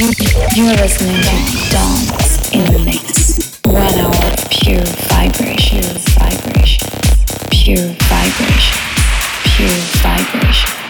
You're listening to Dance in the Mix. One hour of pure vibration, vibration, pure vibration, pure vibration.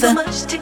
Much together.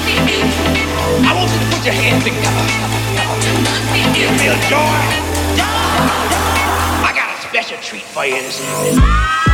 I want you to put your hands together. Give me a joy? I got a special treat for you this evening.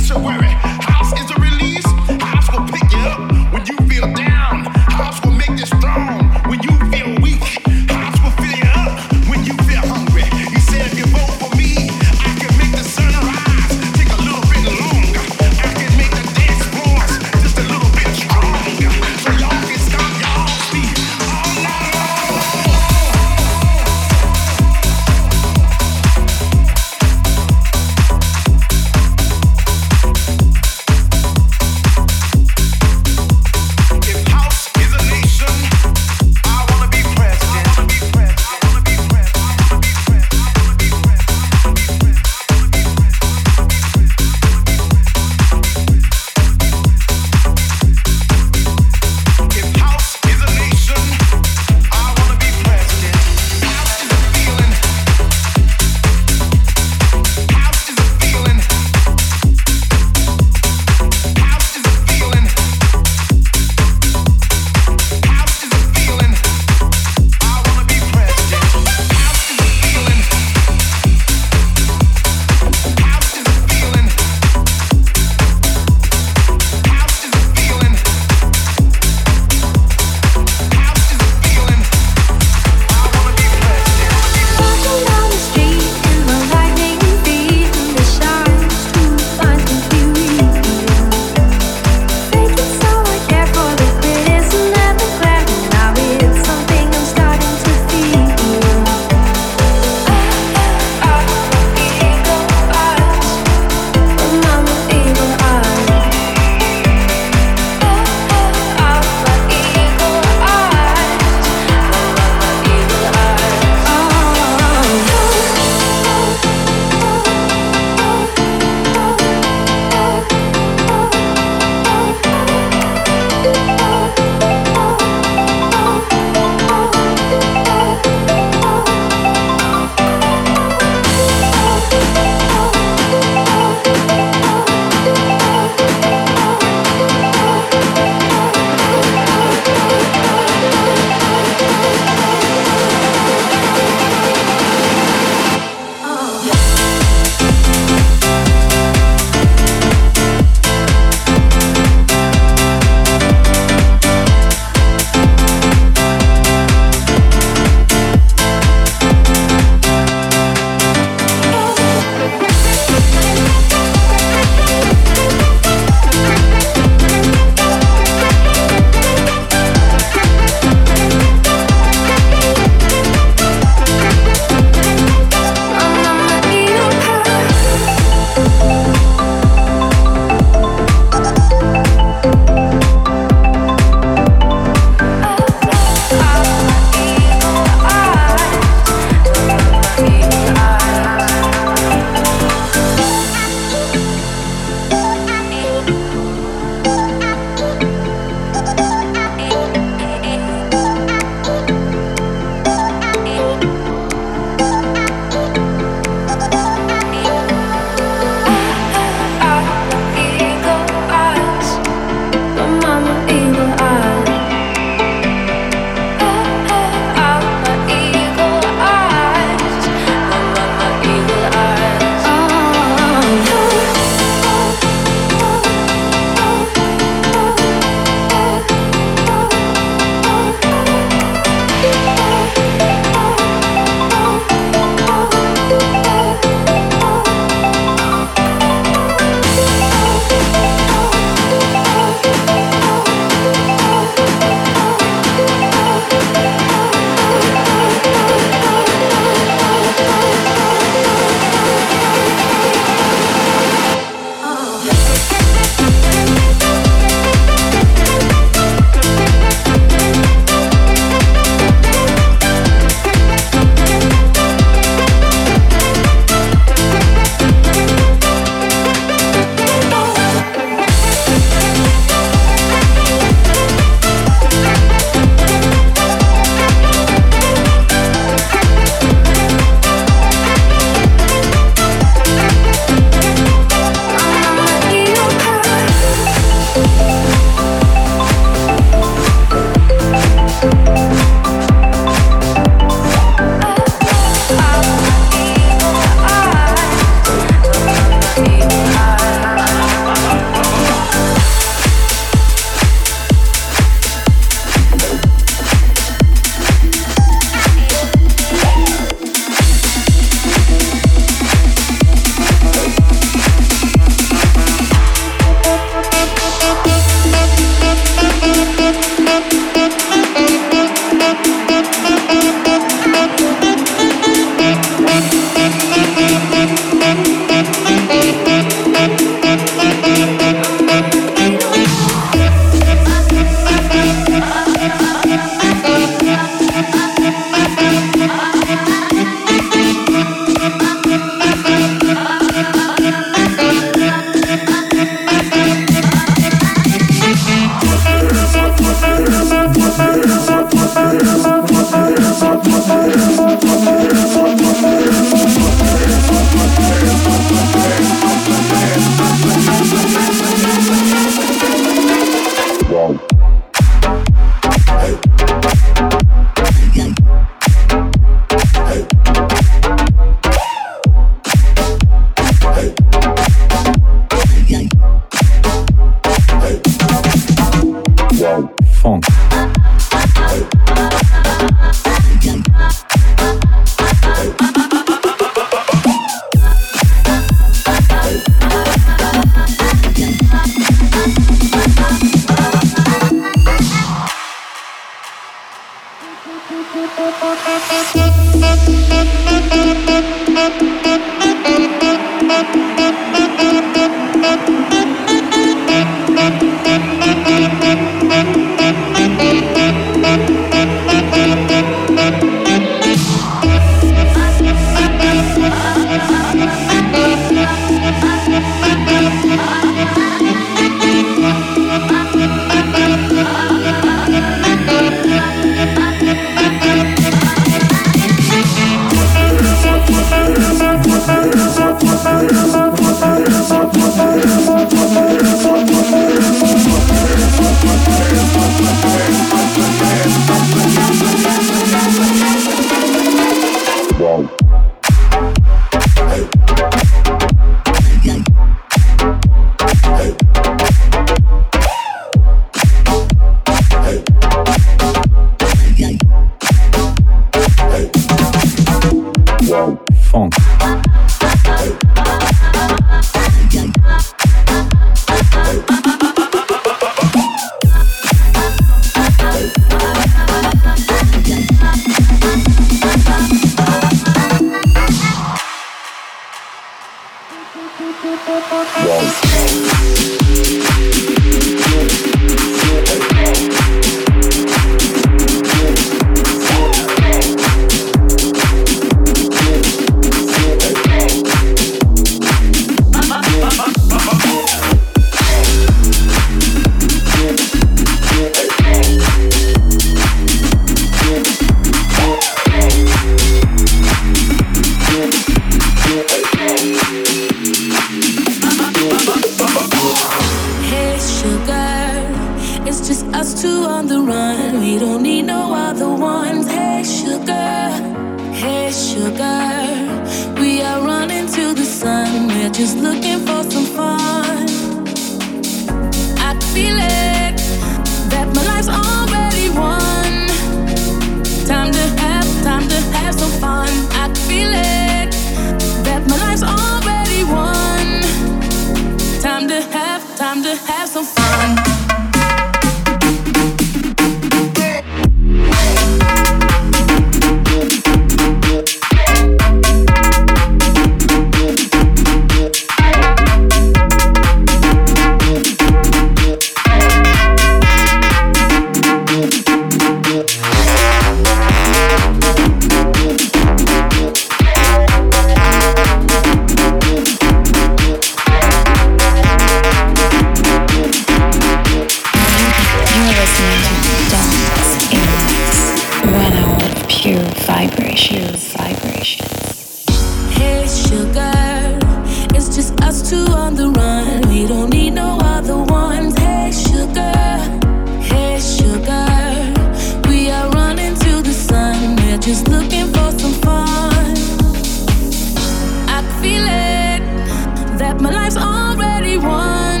that my life's already won.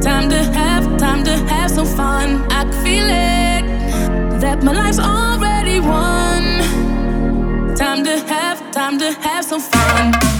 Time to have, time to have some fun. I can feel it. That my life's already won. Time to have, time to have some fun.